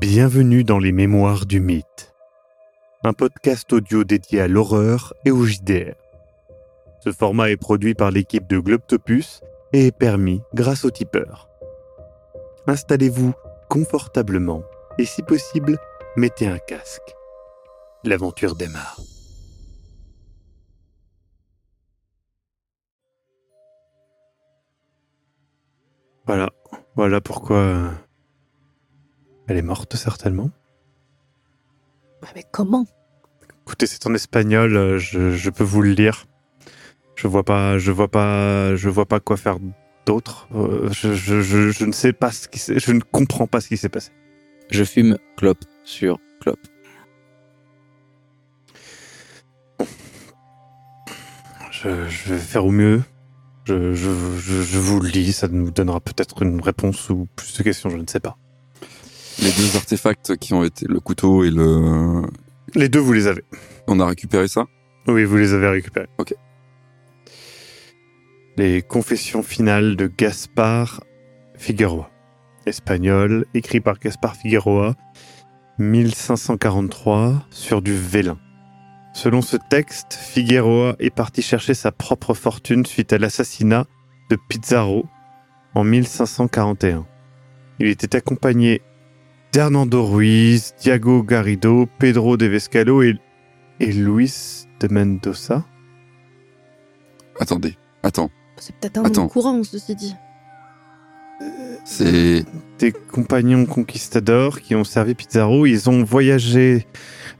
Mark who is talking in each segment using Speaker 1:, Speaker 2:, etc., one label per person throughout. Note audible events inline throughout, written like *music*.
Speaker 1: Bienvenue dans les Mémoires du Mythe, un podcast audio dédié à l'horreur et au JDR. Ce format est produit par l'équipe de Globtopus et est permis grâce au tipeur. Installez-vous confortablement et si possible, mettez un casque. L'aventure démarre. Voilà, voilà pourquoi elle est morte certainement.
Speaker 2: Ouais, Mais comment?
Speaker 1: Écoutez, c'est en espagnol, euh, je, je peux vous le lire. Je vois pas, je vois pas, je vois pas quoi faire d'autre. Euh, je, je, je, je ne sais pas ce qui s'est, je ne comprends pas ce qui s'est passé.
Speaker 3: Je fume clope sur clope.
Speaker 1: Je, je vais faire au mieux. Je, je, je, je vous le lis, ça nous donnera peut-être une réponse ou plus de questions, je ne sais pas.
Speaker 4: Les deux artefacts qui ont été le couteau et le.
Speaker 1: Les deux, vous les avez.
Speaker 4: On a récupéré ça?
Speaker 1: Oui, vous les avez récupérés.
Speaker 4: Ok.
Speaker 1: Les confessions finales de Gaspard Figueroa. Espagnol, écrit par Gaspard Figueroa, 1543, sur du vélin. Selon ce texte, Figueroa est parti chercher sa propre fortune suite à l'assassinat de Pizarro en 1541. Il était accompagné d'Hernando Ruiz, Diago Garrido, Pedro de Vescalo et, et Luis de Mendoza.
Speaker 4: Attendez, attends.
Speaker 2: C'est peut-être un
Speaker 4: Attends.
Speaker 2: courant, ceci dit.
Speaker 4: C'est.
Speaker 1: des compagnons conquistadors qui ont servi Pizarro. Ils ont voyagé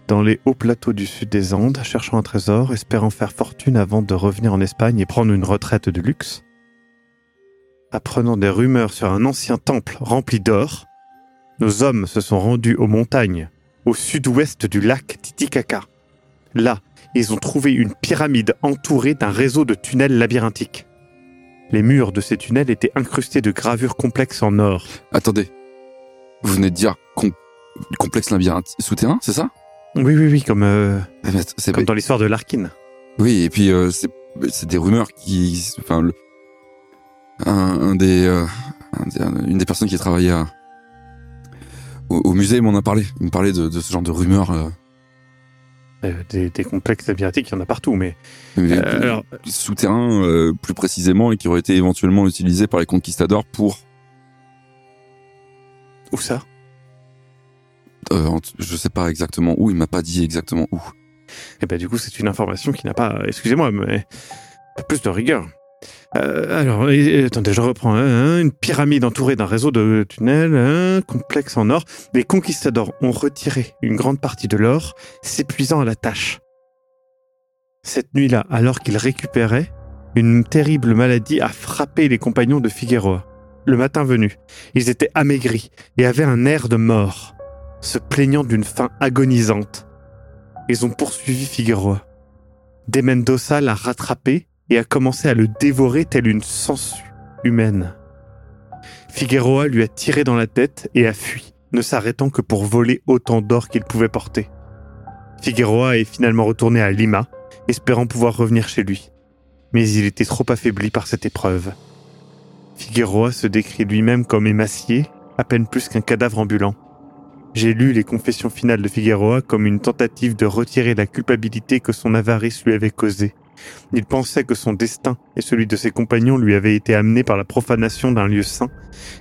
Speaker 1: dans les hauts plateaux du sud des Andes, cherchant un trésor, espérant faire fortune avant de revenir en Espagne et prendre une retraite de luxe. Apprenant des rumeurs sur un ancien temple rempli d'or, nos hommes se sont rendus aux montagnes, au sud-ouest du lac Titicaca. Là, ils ont trouvé une pyramide entourée d'un réseau de tunnels labyrinthiques. Les murs de ces tunnels étaient incrustés de gravures complexes en or.
Speaker 4: Attendez. Vous venez de dire com- complexe labyrinthe souterrain, c'est ça?
Speaker 1: Oui, oui, oui, comme, euh,
Speaker 4: Eh ben,
Speaker 1: comme dans l'histoire de Larkin.
Speaker 4: Oui, et puis euh, c'est des rumeurs qui. Enfin, le- un, un des, euh, un une des personnes qui travaillait à- au, au musée m'en a parlé. Il me parlait de, de ce genre de rumeurs. euh,
Speaker 1: Euh, des, des complexes labyrinthiques, il y en a partout, mais...
Speaker 4: mais
Speaker 1: Euh, alors,
Speaker 4: souterrains euh, plus précisément et qui auraient été éventuellement utilisés par les conquistadors pour.
Speaker 1: où ça?
Speaker 4: Euh, je sais pas exactement où. Il m'a pas dit exactement où.
Speaker 1: Eh ben, du coup, c'est une information qui n'a pas... Excusez-moi, mais... plus de rigueur. Euh, alors, attendez, je reprends. hein, une pyramide entourée d'un réseau de tunnels, un complexe en or. Les conquistadors ont retiré une grande partie de l'or, s'épuisant à la tâche. Cette nuit-là, alors qu'ils récupéraient, une terrible maladie a frappé les compagnons de Figueroa. Le matin venu, ils étaient amaigris et avaient un air de mort, se plaignant d'une faim agonisante. Ils ont poursuivi Figueroa. De Mendoza l'a rattrapé et a commencé à le dévorer telle une sangsue humaine. Figueroa lui a tiré dans la tête et a fui, ne s'arrêtant que pour voler autant d'or qu'il pouvait porter. Figueroa est finalement retourné à Lima, espérant pouvoir revenir chez lui. Mais il était trop affaibli par cette épreuve. Figueroa se décrit lui-même comme émacié, à peine plus qu'un cadavre ambulant. J'ai lu les confessions finales de Figueroa comme une tentative de retirer la culpabilité que son avarice lui avait causée. Il pensait que son destin et celui de ses compagnons lui avaient été amenés par la profanation d'un lieu saint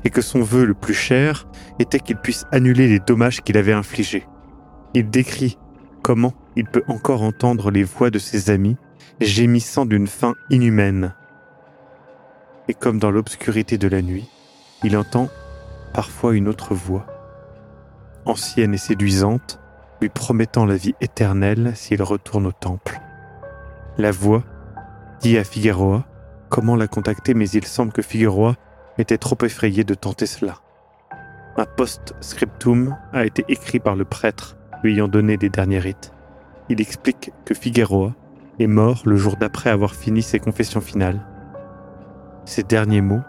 Speaker 1: et que son vœu le plus cher était qu'il puisse annuler les dommages qu'il avait infligés. Il décrit comment il peut encore entendre les voix de ses amis gémissant d'une faim inhumaine. Et comme dans l'obscurité de la nuit, il entend parfois une autre voix, ancienne et séduisante, lui promettant la vie éternelle s'il retourne au temple. La voix dit à Figueroa comment la contacter, mais il semble que Figueroa était trop effrayé de tenter cela. Un post-scriptum a été écrit par le prêtre lui ayant donné les derniers rites. Il explique que Figueroa est mort le jour d'après avoir fini ses confessions finales. Ces derniers mots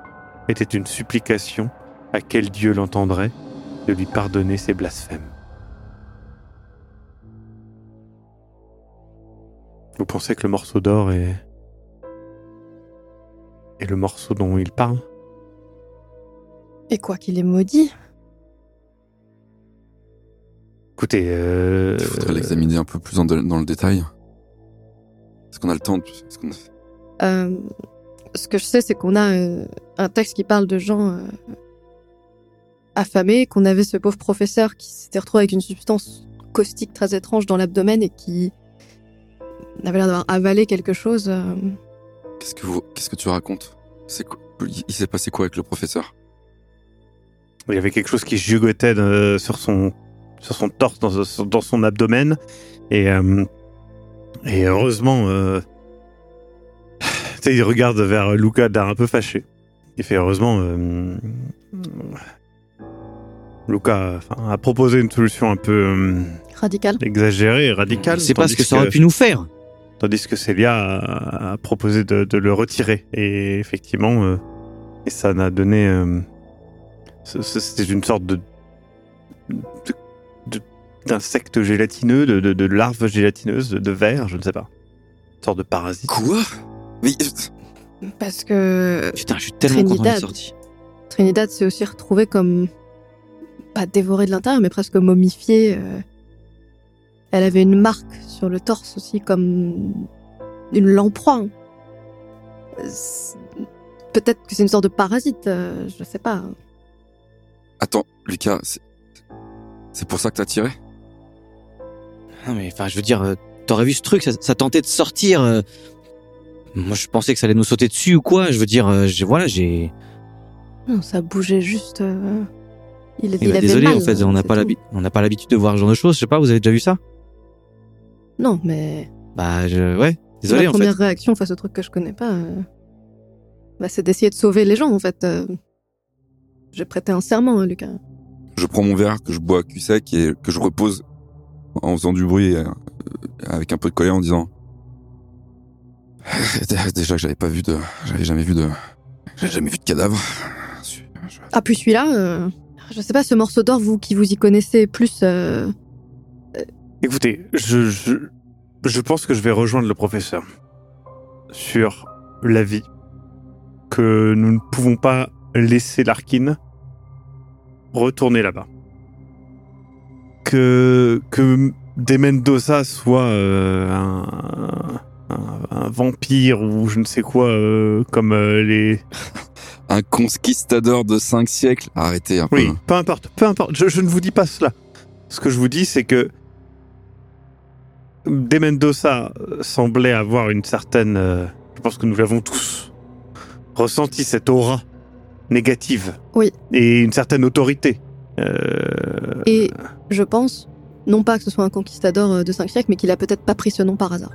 Speaker 1: étaient une supplication à quel Dieu l'entendrait de lui pardonner ses blasphèmes. Vous pensez que le morceau d'or est... est le morceau dont il parle?
Speaker 2: Et quoi qu'il est maudit
Speaker 1: Écoutez, euh,
Speaker 4: Il faudrait l'examiner un peu plus dans, le détail. Est-ce qu'on a le temps de... est-ce qu'on a-
Speaker 2: Euh, ce que je sais, c'est qu'on a euh, un texte qui parle de gens euh, affamés, qu'on avait ce pauvre professeur qui s'était retrouvé avec une substance caustique très étrange dans l'abdomen et qui avait l'air d'avoir avalé quelque chose. euh,
Speaker 4: Qu'est-ce que vous... Qu'est-ce que tu racontes? C'est quoi Il s'est passé quoi avec le professeur?
Speaker 1: Il y avait quelque chose qui gigotait de- sur son sur son torse, dans, son- dans son abdomen, et euh, et heureusement, euh, tu sais, il regarde vers Luca d'un un peu fâché. Il fait heureusement. euh, Luca enfin, a proposé une solution un peu euh,
Speaker 2: radical.
Speaker 1: exagérée et radicale.
Speaker 3: C'est pas ce
Speaker 1: tandis
Speaker 3: que ça aurait pu nous faire.
Speaker 1: Tandis que Célia a, a proposé de, de le retirer. Et effectivement, euh, et ça n'a donné. euh, C'était une sorte de. de- de- d'insecte gélatineux, de, de, de larve gélatineuse, de, de verre, je ne sais pas. Une sorte de parasite.
Speaker 4: Quoi? Mais
Speaker 2: Parce que
Speaker 3: Putain, je suis tellement content d'être
Speaker 2: Trinidad.
Speaker 3: sorti.
Speaker 2: Trinidad s'est aussi retrouvée comme. Pas dévorée de l'intérieur, mais presque momifiée. euh. Elle avait une marque sur le torse aussi, comme une lamproie. Peut-être que c'est une sorte de parasite, euh, je sais pas.
Speaker 4: attends, Lucas, c'est c'est pour ça que t'as tiré?
Speaker 3: Non mais enfin, je veux dire, euh, t'aurais vu ce truc, ça, ça tentait de sortir. euh. Moi, je pensais que ça allait nous sauter dessus ou quoi. Je veux dire, euh, j'ai- voilà, j'ai.
Speaker 2: Non, ça bougeait juste. euh, Il,
Speaker 3: Eh
Speaker 2: il
Speaker 3: ben,
Speaker 2: avait
Speaker 3: désolé,
Speaker 2: mal,
Speaker 3: en fait, on n'a pas l'habitude, de voir ce genre de choses. Je sais pas, vous avez déjà vu ça?
Speaker 2: Non, mais
Speaker 3: Bah, je... ouais.
Speaker 2: ma
Speaker 3: Désolé, en fait.
Speaker 2: première réaction face au truc que je connais pas, euh, bah, c'est d'essayer de sauver les gens, en fait. euh. J'ai prêté un serment, hein, Lucas.
Speaker 4: Je prends mon verre que je bois à cul sec et que je repose en faisant du bruit euh, avec un peu de colère en disant *laughs* déjà que j'avais pas vu de j'avais jamais vu de j'avais jamais vu de cadavre. Je-
Speaker 2: Ah, puis celui-là, euh, je sais pas, ce morceau d'or, vous qui vous y connaissez plus, euh,
Speaker 1: Écoutez, je, pense que je vais rejoindre le professeur sur l'avis que nous ne pouvons pas laisser Larkin retourner là-bas. Que, que De Mendoza soit euh, un, vampire ou je ne sais quoi, euh, comme les...
Speaker 4: Un conquistador de cinq siècles. Arrêtez un peu.
Speaker 1: Oui, peu importe, peu importe. Je, je ne vous dis pas cela. Ce que je vous dis, c'est que De Mendoza euh, semblait avoir une certaine. euh, je pense que nous l'avons tous ressenti cette aura négative.
Speaker 2: Oui.
Speaker 1: Et une certaine autorité. Euh,
Speaker 2: et je pense, non pas que ce soit un conquistador de 5 siècles, mais qu'il a peut-être pas pris ce nom par hasard.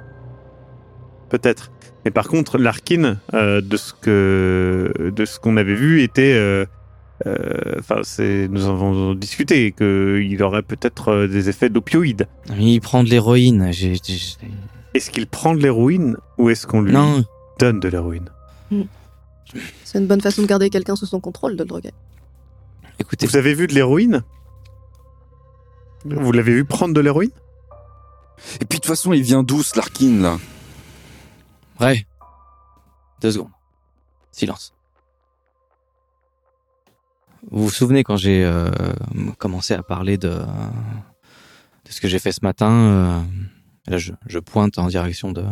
Speaker 1: Peut-être. Mais par contre, Larkin, euh, de ce que de ce qu'on avait vu, était. euh, euh, Enfin, c'est nous avons discuté qu'il aurait peut-être euh, des effets d'opioïdes.
Speaker 3: Il prend de l'héroïne.
Speaker 1: Est-ce qu'il prend de l'héroïne ou est-ce qu'on lui
Speaker 3: Non,
Speaker 1: donne de l'héroïne?
Speaker 2: C'est une bonne façon de garder quelqu'un sous son contrôle, de le droguer.
Speaker 3: écoutez,
Speaker 1: Vous avez vu de l'héroïne? Vous l'avez vu prendre de l'héroïne?
Speaker 4: Et puis de toute façon, il vient d'où ce Larkin là?
Speaker 3: Ouais. Deux secondes. Silence. Vous vous souvenez quand j'ai euh, commencé à parler de, de ce que j'ai fait ce matin euh, Là, je, je pointe en direction de,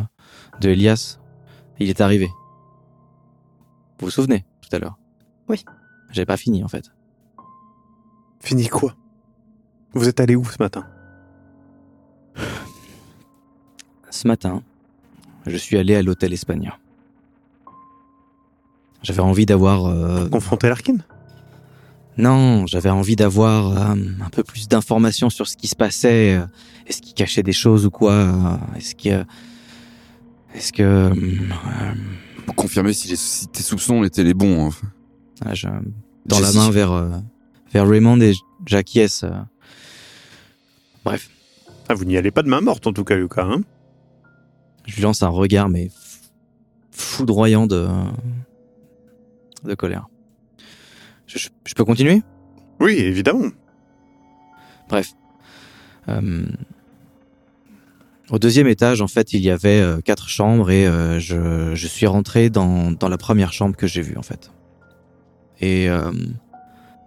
Speaker 3: de Elias. Il est arrivé. Vous vous souvenez tout à l'heure?
Speaker 2: Oui.
Speaker 3: J'ai pas fini en fait.
Speaker 1: Fini quoi? Vous êtes allé où ce matin?
Speaker 3: Ce matin, je suis allé à l'hôtel espagnol. J'avais envie d'avoir euh,
Speaker 1: Confronter Larkin?
Speaker 3: Non, j'avais envie d'avoir euh, un peu plus d'informations sur ce qui se passait. euh, Est-ce qu'il cachait des choses ou quoi euh, Est-ce que... Est-ce que... euh,
Speaker 4: Pour confirmer si, les- si tes soupçons étaient les bons. hein.
Speaker 3: ah, je- dans la main vers, euh, vers Raymond et j'acquiesce. euh. Bref,
Speaker 1: ah, Vous n'y allez pas de main morte en tout cas, Lucas. Hein
Speaker 3: je lui lance un regard, mais foudroyant de... de colère. Je, je- je peux continuer?
Speaker 1: Oui, évidemment.
Speaker 3: Bref. Euh, au deuxième étage, en fait, il y avait euh, quatre chambres et euh, je, je suis rentré dans, dans la première chambre que j'ai vue, en fait. Et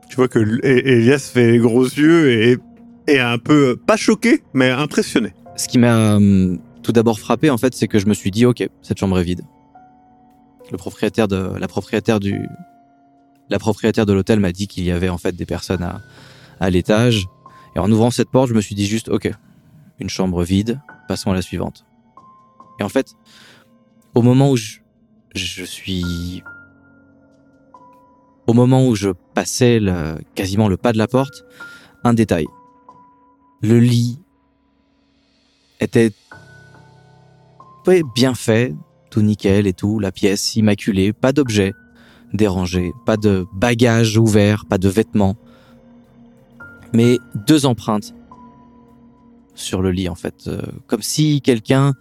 Speaker 1: Tu vois que Elias fait les gros yeux et et un peu, pas choqué, mais impressionné.
Speaker 3: Ce qui m'a hum, tout d'abord frappé, en fait, c'est que je me suis dit, ok, cette chambre est vide. Le propriétaire de la propriétaire du la propriétaire de l'hôtel m'a dit qu'il y avait en fait des personnes à à l'étage. Et en ouvrant cette porte, je me suis dit juste, ok, une chambre vide, passons à la suivante. Et en fait, au moment où je, je suis, au moment où je passais le- quasiment le pas de la porte, un détail. Le lit était bien fait, tout nickel et tout, la pièce immaculée, pas d'objets dérangés, pas de bagages ouverts, pas de vêtements, mais deux empreintes sur le lit en fait, euh, comme si quelqu'un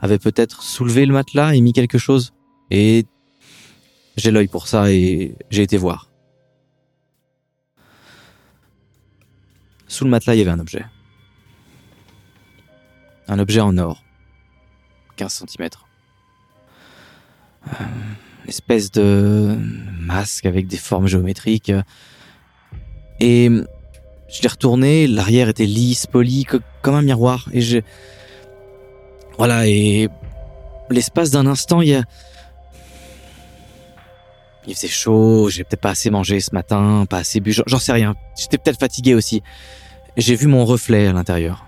Speaker 3: avait peut-être soulevé le matelas et mis quelque chose. Et j'ai l'œil pour ça et j'ai été voir. Sous le matelas, il y avait un objet. Un objet en or. 15 cm. une espèce de masque avec des formes géométriques. Et je l'ai retourné, l'arrière était lisse, poli, co- comme un miroir. Et je... Voilà, et l'espace d'un instant, il y a... Il faisait chaud, j'ai peut-être pas assez mangé ce matin, pas assez bu, j'en sais rien. J'étais peut-être fatigué aussi. J'ai vu mon reflet à l'intérieur.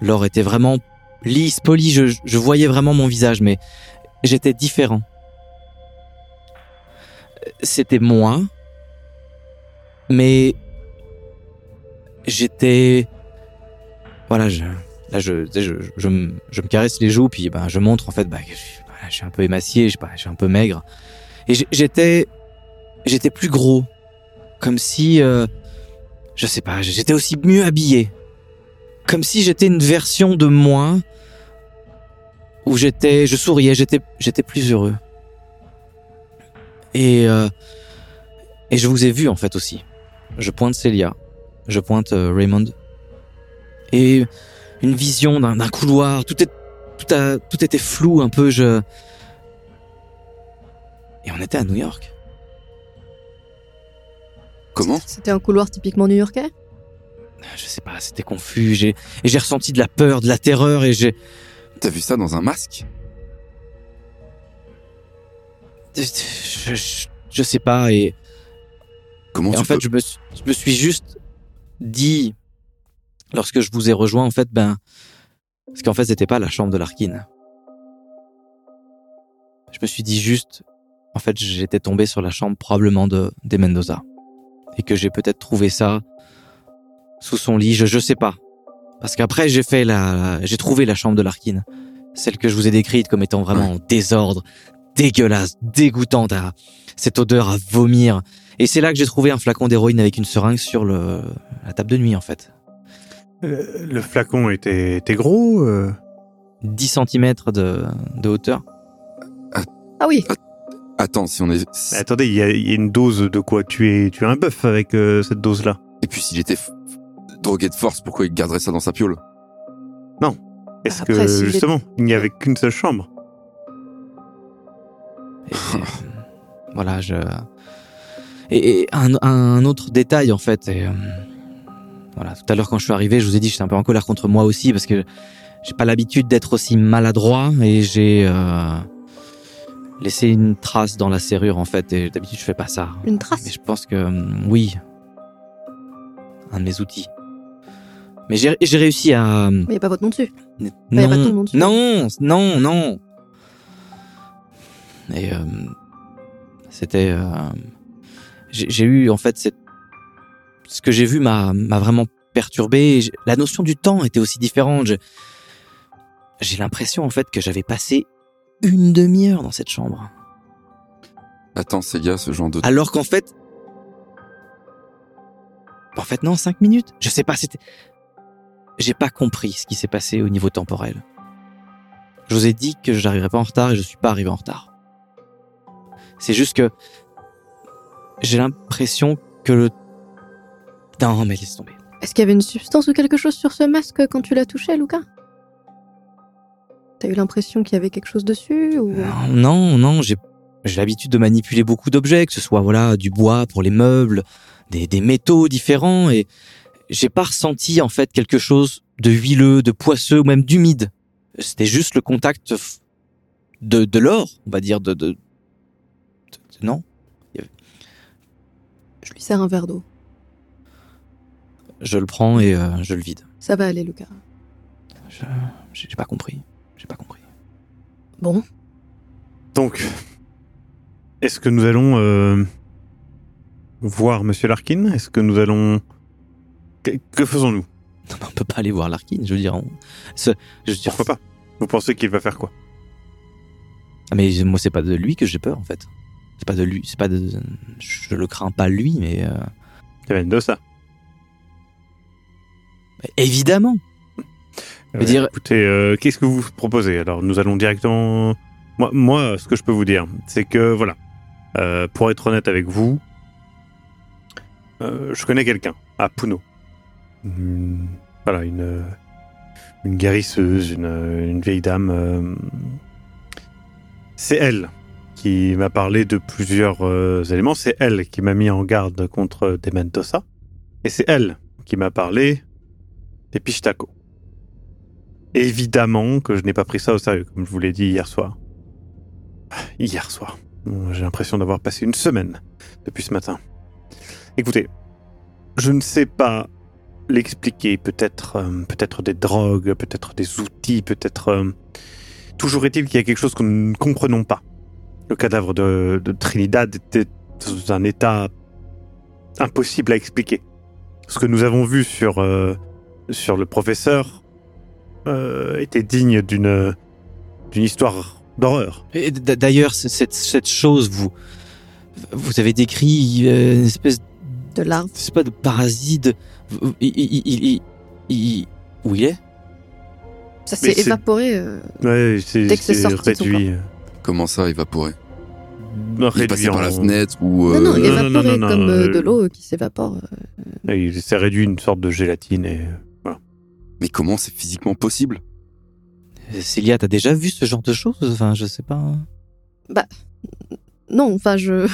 Speaker 3: L'or était vraiment lisse, poli, je, je voyais vraiment mon visage, mais j'étais différent. C'était moi, mais j'étais... Voilà, je, là, je, je, je, me, je me caresse les joues, puis ben, je montre en fait bah, que je, voilà, je suis un peu émacié, je, je suis un peu maigre. Et j'étais, j'étais plus gros, comme si, euh, je sais pas, j'étais aussi mieux habillé, comme si j'étais une version de moi où j'étais, je souriais, j'étais, j'étais plus heureux. Et euh, et je vous ai vu en fait aussi. Je pointe Célia, je pointe euh, Raymond, et une vision d'un d'un couloir, tout est, tout a, tout était flou un peu. Je et on était à New York.
Speaker 4: Comment?
Speaker 2: C'était un couloir typiquement new-yorkais?
Speaker 3: Je sais pas, c'était confus. J'ai et j'ai ressenti de la peur, de la terreur, et j'ai
Speaker 4: T'as vu ça dans un masque
Speaker 3: je, je, je sais pas. Et,
Speaker 4: Comment
Speaker 3: et
Speaker 4: tu
Speaker 3: en fait, je me, suis- je me suis juste dit lorsque je vous ai rejoint, en fait, ben, parce qu'en fait, c'était pas la chambre de Larkin. Je me suis dit juste, en fait, j'étais tombé sur la chambre probablement de des Mendoza et que j'ai peut-être trouvé ça sous son lit. Je je sais pas, parce qu'après j'ai fait la, j'ai trouvé la chambre de Larkin, celle que je vous ai décrite comme étant vraiment en désordre, dégueulasse, dégoûtante, à, cette odeur à vomir. Et c'est là que j'ai trouvé un flacon d'héroïne avec une seringue sur le la table de nuit en fait.
Speaker 1: Le flacon était, était gros. euh,
Speaker 3: 10 cm de, de hauteur.
Speaker 2: Ah oui,
Speaker 4: Attends, si on est.
Speaker 1: attendez, il y, a il y a une dose de quoi Tu es, tu es un bœuf avec euh, cette dose-là?
Speaker 4: Et puis s'il était f- drogué de force, pourquoi il garderait ça dans sa piole
Speaker 1: Est-ce
Speaker 2: Après,
Speaker 1: que justement, il n'y avait qu'une seule chambre?
Speaker 3: Et, euh, voilà, je. Et, et un, un autre détail en fait. Et, euh, voilà, tout à l'heure quand je suis arrivé, je vous ai dit, j'étais un peu en colère contre moi aussi parce que j'ai pas l'habitude d'être aussi maladroit et j'ai euh, laissé une trace dans la serrure en fait. Et d'habitude, je fais pas ça.
Speaker 2: une
Speaker 3: Mais
Speaker 2: trace.
Speaker 3: je pense que oui, un de mes outils. Mais j'ai j'ai réussi à.
Speaker 2: Mais il n'y a pas votre nom dessus.
Speaker 3: Non,
Speaker 2: y a pas ton nom dessus.
Speaker 3: non, non, non. Et euh, c'était, euh, j'ai eu en fait cette, ce que j'ai vu m'a m'a vraiment perturbé. La notion du temps était aussi différente. J'ai l'impression en fait que j'avais passé une demi-heure dans cette chambre,
Speaker 4: Attends, Célia, ce genre de.
Speaker 3: alors qu'en fait, en fait non, cinq minutes. Je sais pas, c'était, j'ai pas compris ce qui s'est passé au niveau temporel. Je vous ai dit que j'arriverais pas en retard et je suis pas arrivé en retard. C'est juste que j'ai l'impression que le non mais laisse tomber.
Speaker 2: Est-ce qu'il y avait une substance ou quelque chose sur ce masque quand tu l'as touché, Lucas T'as eu l'impression qu'il y avait quelque chose dessus ou...
Speaker 3: Non, non, non, j'ai j'ai l'habitude de manipuler beaucoup d'objets, que ce soit voilà du bois pour les meubles, des, des métaux différents et j'ai pas ressenti en fait quelque chose de huileux, de poisseux ou même d'humide. C'était juste le contact de, de l'or, on va dire, de, de, de- de- non?
Speaker 2: Je lui sers un verre d'eau.
Speaker 3: Je le prends et euh, je le vide.
Speaker 2: Ça va aller, Lucas.
Speaker 3: Je, j'ai pas compris. J'ai pas compris.
Speaker 2: Bon,
Speaker 1: Donc, est-ce que nous allons euh, voir Monsieur Larkin? Est-ce que nous allons... Que, que faisons-nous
Speaker 3: Non, on peut pas aller voir Larkin. Je veux dire, on- ce- je veux dire,
Speaker 1: Pourquoi pas? Vous pensez qu'il va faire quoi?
Speaker 3: Ah, mais moi, c'est pas de lui que j'ai peur en fait. C'est pas de lui. C'est pas de. Je le crains pas lui, mais euh,
Speaker 1: Il y a Mendoza.
Speaker 3: évidemment. Dire-
Speaker 1: Écoutez, euh, qu'est-ce que vous proposez? Alors, nous allons directement... Moi, moi, ce que je peux vous dire, c'est que, voilà, euh, pour être honnête avec vous, euh, je connais quelqu'un à Puno. Une- voilà, une, une guérisseuse, une, une vieille dame. euh, c'est elle qui m'a parlé de plusieurs euh, éléments. C'est elle qui m'a mis en garde contre Dementosa. Et c'est elle qui m'a parlé des Pichtaco. Évidemment que je n'ai pas pris ça au sérieux, comme je vous l'ai dit hier soir. Hier soir. J'ai l'impression d'avoir passé une semaine depuis ce matin. Écoutez, je ne sais pas l'expliquer. Peut-être, euh, peut-être des drogues, peut-être des outils, peut-être. euh, Toujours est-il qu'il y a quelque chose que nous ne comprenons pas. Le cadavre de, de Trinidad était dans un état impossible à expliquer. Ce que nous avons vu sur euh, sur le professeur euh, était digne d'une d'une histoire d'horreur.
Speaker 3: Et D'ailleurs, cette, cette chose, vous, vous avez décrit euh, une espèce,
Speaker 2: de larve.
Speaker 3: c'est pas de parasite. Il, il, il, il- il- où il est
Speaker 2: Ça s'est évaporé. euh,
Speaker 1: Ouais, c'est
Speaker 2: Dès que c'est
Speaker 1: c'est
Speaker 2: sorti de son
Speaker 1: réduit.
Speaker 4: Comment ça, évaporé? Il
Speaker 1: réduit
Speaker 4: passé par la
Speaker 1: en-
Speaker 4: fenêtre ou...
Speaker 2: Non, non,
Speaker 4: euh,
Speaker 1: non,
Speaker 2: évaporé
Speaker 1: non, non,
Speaker 2: comme euh,
Speaker 1: euh,
Speaker 2: de l'eau qui s'évapore. euh.
Speaker 1: Il s'est réduit une sorte de gélatine et
Speaker 4: Mais comment c'est physiquement possible?
Speaker 3: Célia, t'as déjà vu ce genre de choses? Enfin, je sais pas.
Speaker 2: Non, enfin, je.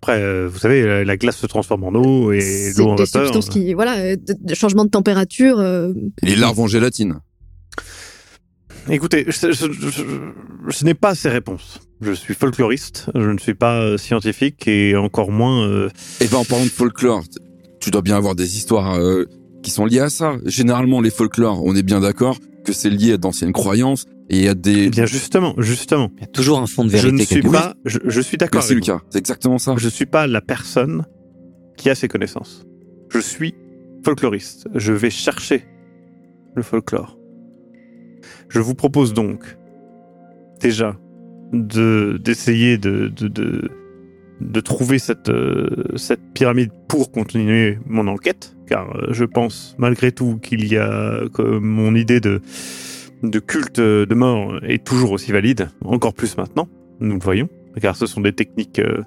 Speaker 1: Après, euh, vous savez, la, la glace se transforme en eau et
Speaker 2: C'est
Speaker 1: l'eau en
Speaker 2: des
Speaker 1: vapeur.
Speaker 2: substances qui. Voilà, euh, de, de changement de température. euh,
Speaker 4: Les larves en gélatine.
Speaker 1: Écoutez, je, je- je- je n'ai pas ces réponses. Je suis folkloriste, je ne suis pas euh, scientifique et encore moins. euh,
Speaker 4: Et ben en parlant de folklore, tu dois bien avoir des histoires euh, qui sont liées à ça. Généralement, les folklores, on est bien d'accord que c'est lié à d'anciennes croyances et a des...
Speaker 1: eh bien justement, justement.
Speaker 3: Il y a toujours un fond de
Speaker 1: Je
Speaker 3: vérité.
Speaker 1: ne suis pas. Je, je suis d'accord.
Speaker 4: Merci. Lucas, c'est exactement ça.
Speaker 1: Je ne suis pas la personne qui a ces connaissances. Je suis folkloriste. Je vais chercher le folklore. Je vous propose donc déjà de d'essayer de, de, de, de trouver cette, euh, cette pyramide pour continuer mon enquête, car euh, je pense malgré tout qu'il y a que mon idée de, de culte de mort est toujours aussi valide, encore plus maintenant, nous le voyons, car ce sont des techniques euh,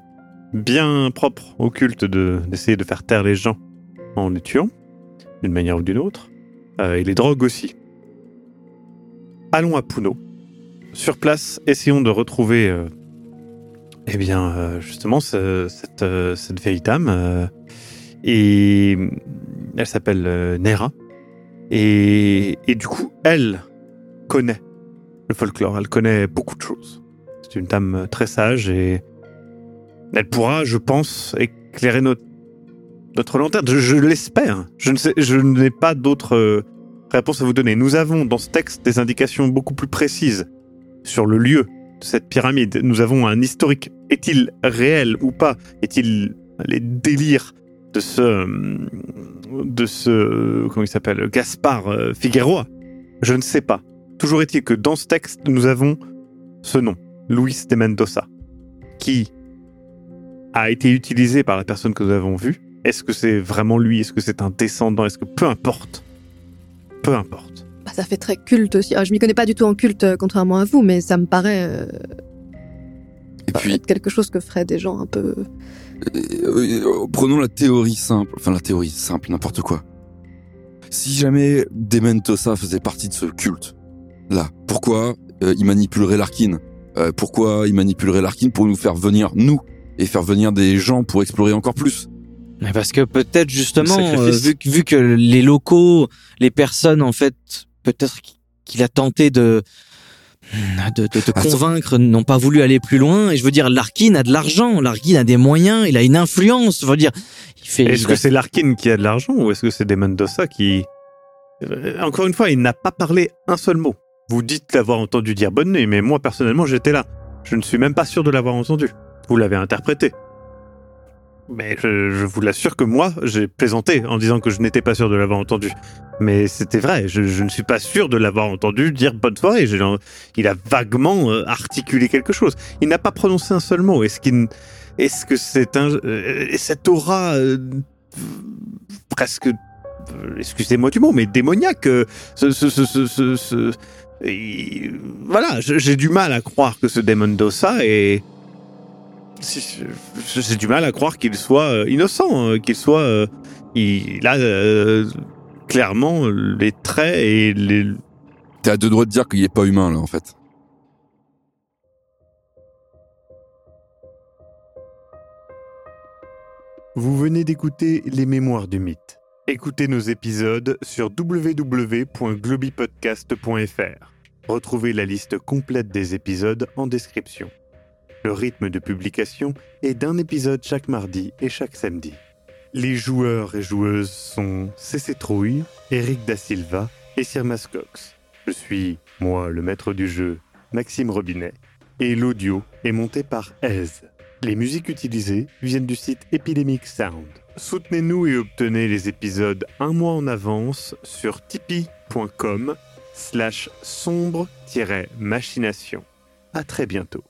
Speaker 1: bien propre au culte de d'essayer de faire taire les gens en les tuant, d'une manière ou d'une autre, euh, et les drogues aussi. Allons à Puno. Sur place, essayons de retrouver, euh, eh bien, euh, justement, ce- cette, euh, cette vieille dame. euh, et elle s'appelle euh, Nera. Et, et du coup, elle connaît le folklore, elle connaît beaucoup de choses. C'est une dame euh, très sage et elle pourra, je pense, éclairer notre, notre lanterne. Je, je l'espère. Je je n'ai pas d'autres euh, réponses à vous donner. Nous avons dans ce texte des indications beaucoup plus précises sur le lieu de cette pyramide. Nous avons un historique. Est-il réel ou pas? Est-il les délires de ce, de ce, comment il s'appelle, Gaspard euh, Figueroa Je ne sais pas. Toujours est-il que dans ce texte, nous avons ce nom, Luis de Mendoza, qui a été utilisé par la personne que nous avons vue. Est-ce que c'est vraiment lui? Est-ce que c'est un descendant? Est-ce que peu importe Peu importe.
Speaker 2: bah, ça fait très culte aussi. Ah, je m'y connais pas du tout en culte, euh, contrairement à vous, mais ça me paraît euh,
Speaker 4: Et puis,
Speaker 2: être quelque chose que feraient des gens un peu.
Speaker 4: euh, euh, prenons la théorie simple, enfin la théorie simple, n'importe quoi. Si jamais Dementosa faisait partie de ce culte, là, pourquoi euh, il manipulerait Larkin? Euh, Pourquoi il manipulerait Larkin pour nous faire venir, nous, et faire venir des gens pour explorer encore plus?
Speaker 3: Mais parce que peut-être justement, euh, vu, que- vu que les locaux, les personnes en fait, peut-être qu'il a tenté de de,
Speaker 4: ça-
Speaker 3: convaincre, n'ont pas voulu aller plus loin. Et je veux dire, Larkin a de l'argent, Larkin a des moyens, il a une influence. Je veux dire, il fait.
Speaker 1: Est-ce que c'est Larkin qui a de l'argent ou est-ce que c'est des Mendoza qui... Euh, Encore une fois, il n'a pas parlé un seul mot. Vous dites l'avoir entendu dire bonne nuit, mais moi personnellement j'étais là. Je ne suis même pas sûr de l'avoir entendu. Vous l'avez interprété. Mais je, vous l'assure que moi, j'ai plaisanté en disant que je n'étais pas sûr de l'avoir entendu. Mais c'était vrai, je, ne suis pas sûr de l'avoir entendu dire bonne soirée. Il a vaguement euh, articulé quelque chose. Il n'a pas prononcé un seul mot. Est-ce que c'est un, euh, cette aura euh, presque, excusez-moi du mot, mais démoniaque, voilà, j'ai du mal à croire que ce Demon Dosa est j'ai du mal à croire qu'il soit euh, innocent, euh, qu'il soit. euh, il a euh, clairement les traits et les.
Speaker 4: T'es à deux doigts de dire qu'il est pas humain là en fait.
Speaker 1: Vous venez d'écouter Les Mémoires du Mythe. Écoutez nos épisodes sur www.globipodcast.fr. Retrouvez la liste complète des épisodes en description. Le rythme de publication est d'un épisode chaque mardi et chaque samedi. Les joueurs et joueuses sont CC Trouille, Eric Da Silva et Sirmas Cox. Je suis, moi, le maître du jeu, Maxime Robinet, et l'audio est monté par Aise. Les musiques utilisées viennent du site Epidemic Sound. Soutenez-nous et obtenez les épisodes un mois en avance sur tipeee.com slash sombre-machination. À très bientôt.